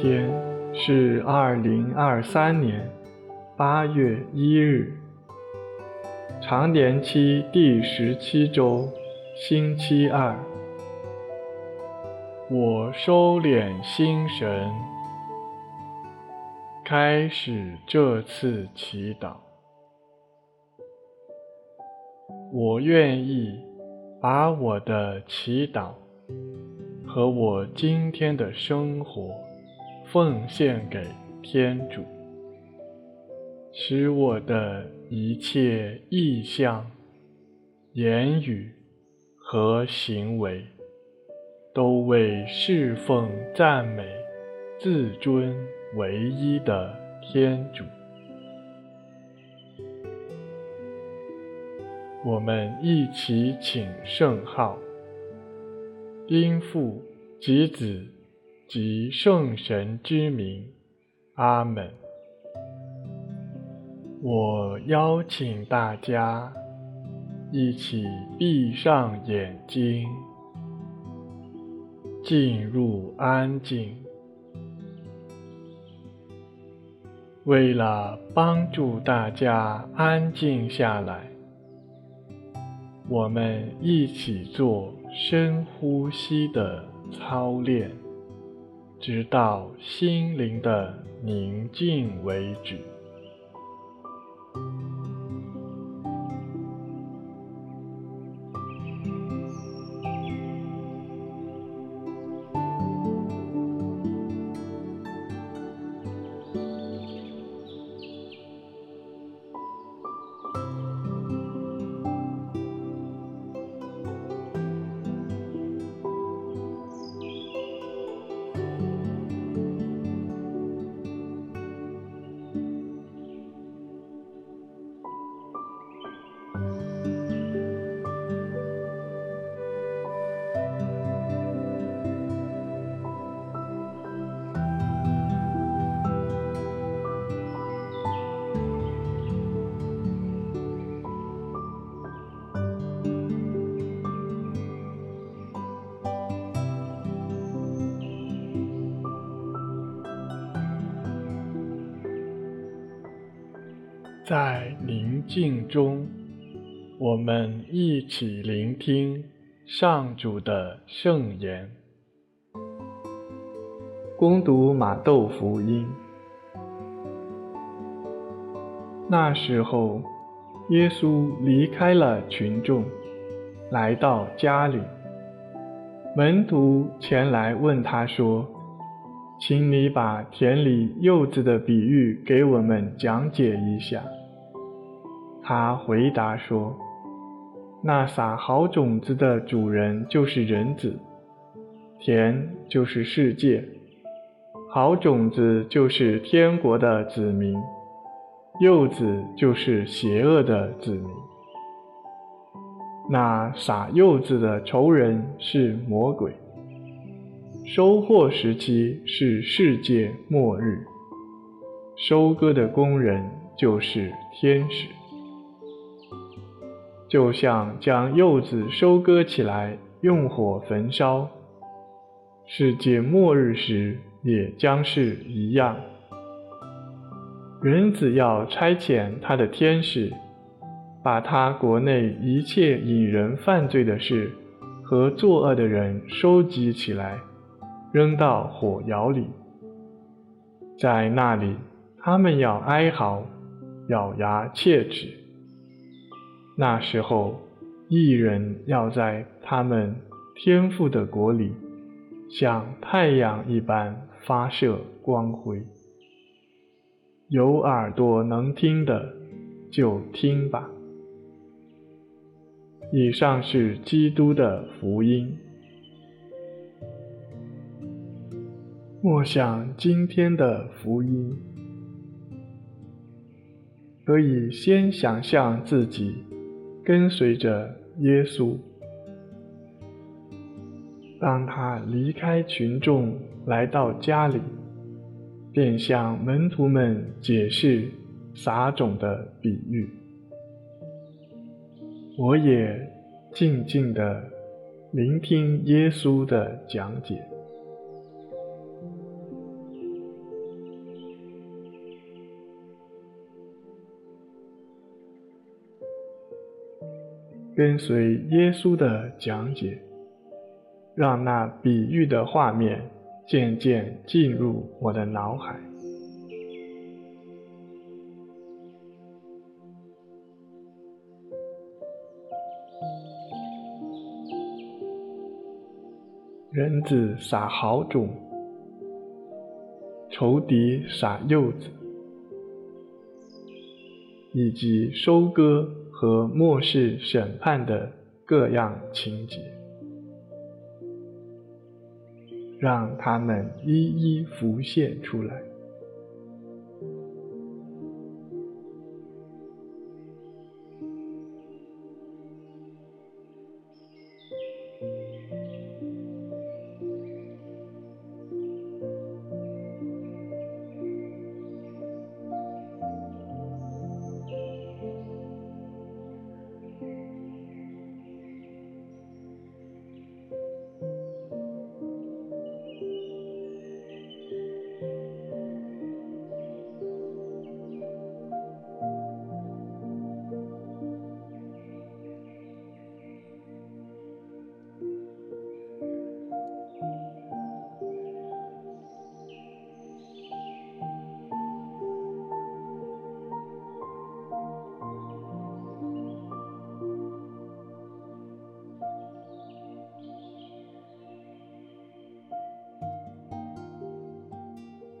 天是二零二三年八月一日，长年期第十七周，星期二。我收敛心神，开始这次祈祷。我愿意把我的祈祷和我今天的生活奉献给天主，使我的一切意向、言语和行为都为侍奉、赞美、自尊唯一的天主。我们一起请圣号，因父及子及圣神之名，阿门。我邀请大家一起闭上眼睛，进入安静。为了帮助大家安静下来。我们一起做深呼吸的操练，直到心灵的宁静为止。在宁静中，我们一起聆听上主的圣言。恭读马窦福音。那时候，耶稣离开了群众，来到家里。门徒前来问他说：“请你把田里柚子的比喻给我们讲解一下。”他回答说：“那撒好种子的主人就是人子，田就是世界，好种子就是天国的子民，柚子就是邪恶的子民。那撒柚子的仇人是魔鬼。收获时期是世界末日，收割的工人就是天使。”就像将柚子收割起来，用火焚烧，世界末日时也将是一样。人子要差遣他的天使，把他国内一切引人犯罪的事和作恶的人收集起来，扔到火窑里，在那里，他们要哀嚎，咬牙切齿。那时候，艺人要在他们天父的国里，像太阳一般发射光辉。有耳朵能听的，就听吧。以上是基督的福音。默想今天的福音，可以先想象自己。跟随着耶稣，当他离开群众来到家里，便向门徒们解释撒种的比喻。我也静静地聆听耶稣的讲解。跟随耶稣的讲解，让那比喻的画面渐渐进入我的脑海。人子撒好种，仇敌撒柚子，以及收割和末世审判的各样情节，让他们一一浮现出来。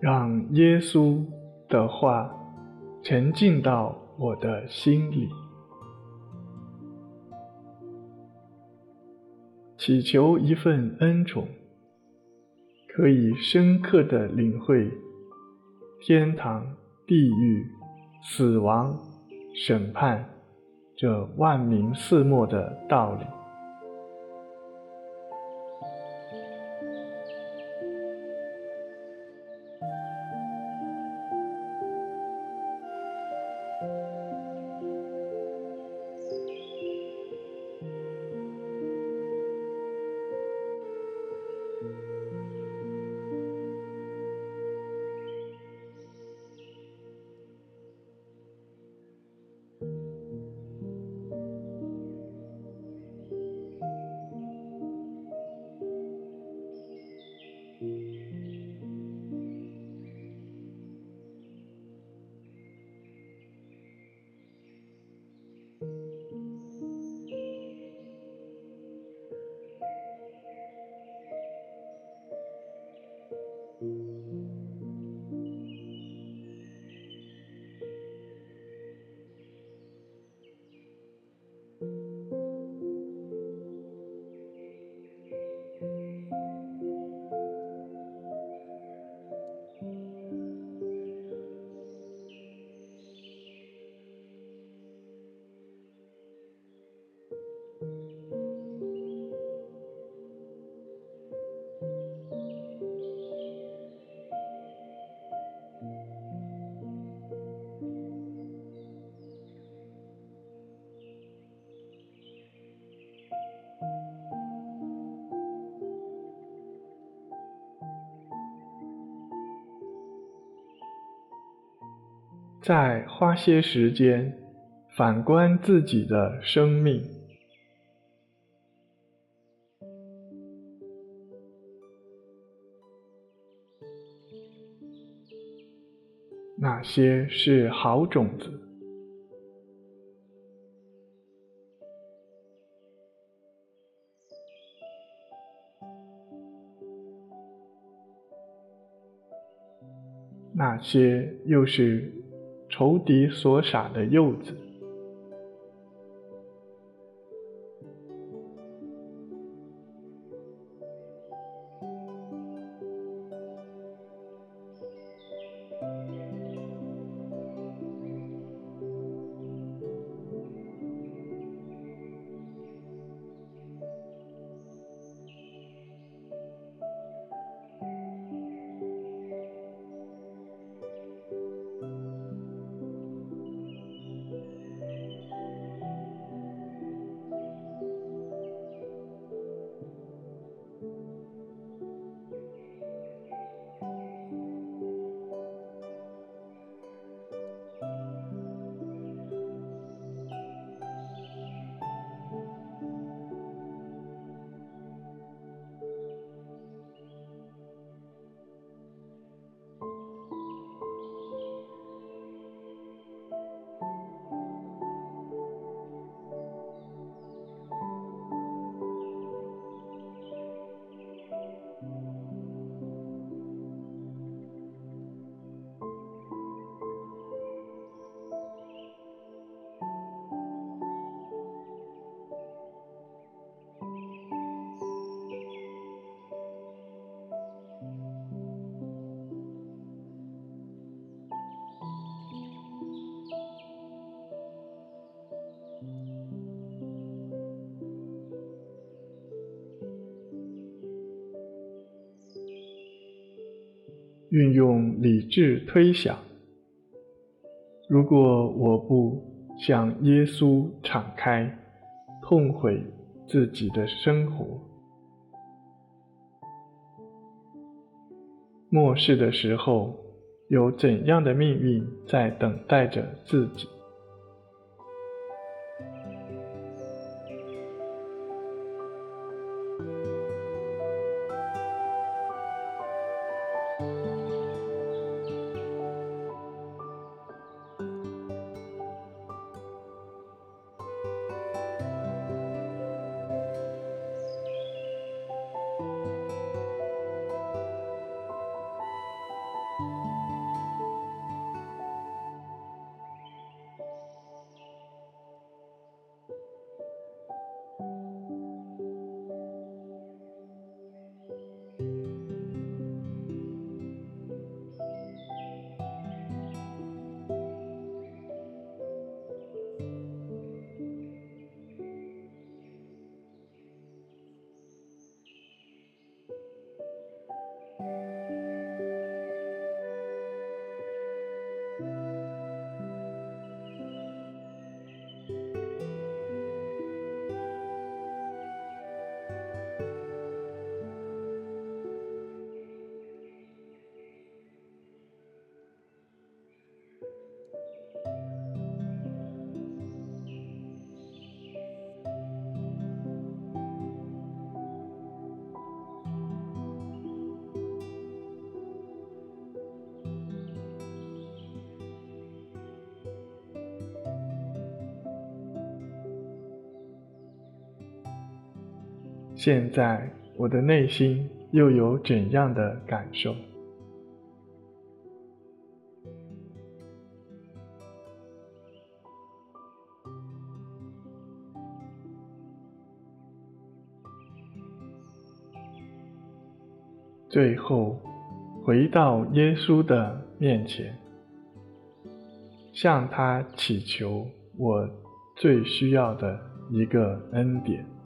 让耶稣的话沉浸到我的心里，祈求一份恩宠，可以深刻地领会天堂、地狱、死亡、审判这万民四末的道理。再花些时间反观自己的生命，哪些是好种子？哪些又是仇敌所傻的柚子。运用理智推想，如果我不向耶稣敞开，痛悔自己的生活，末世的时候，有怎样的命运在等待着自己？现在我的内心又有怎样的感受？最后，回到耶稣的面前，向他祈求我最需要的一个恩典。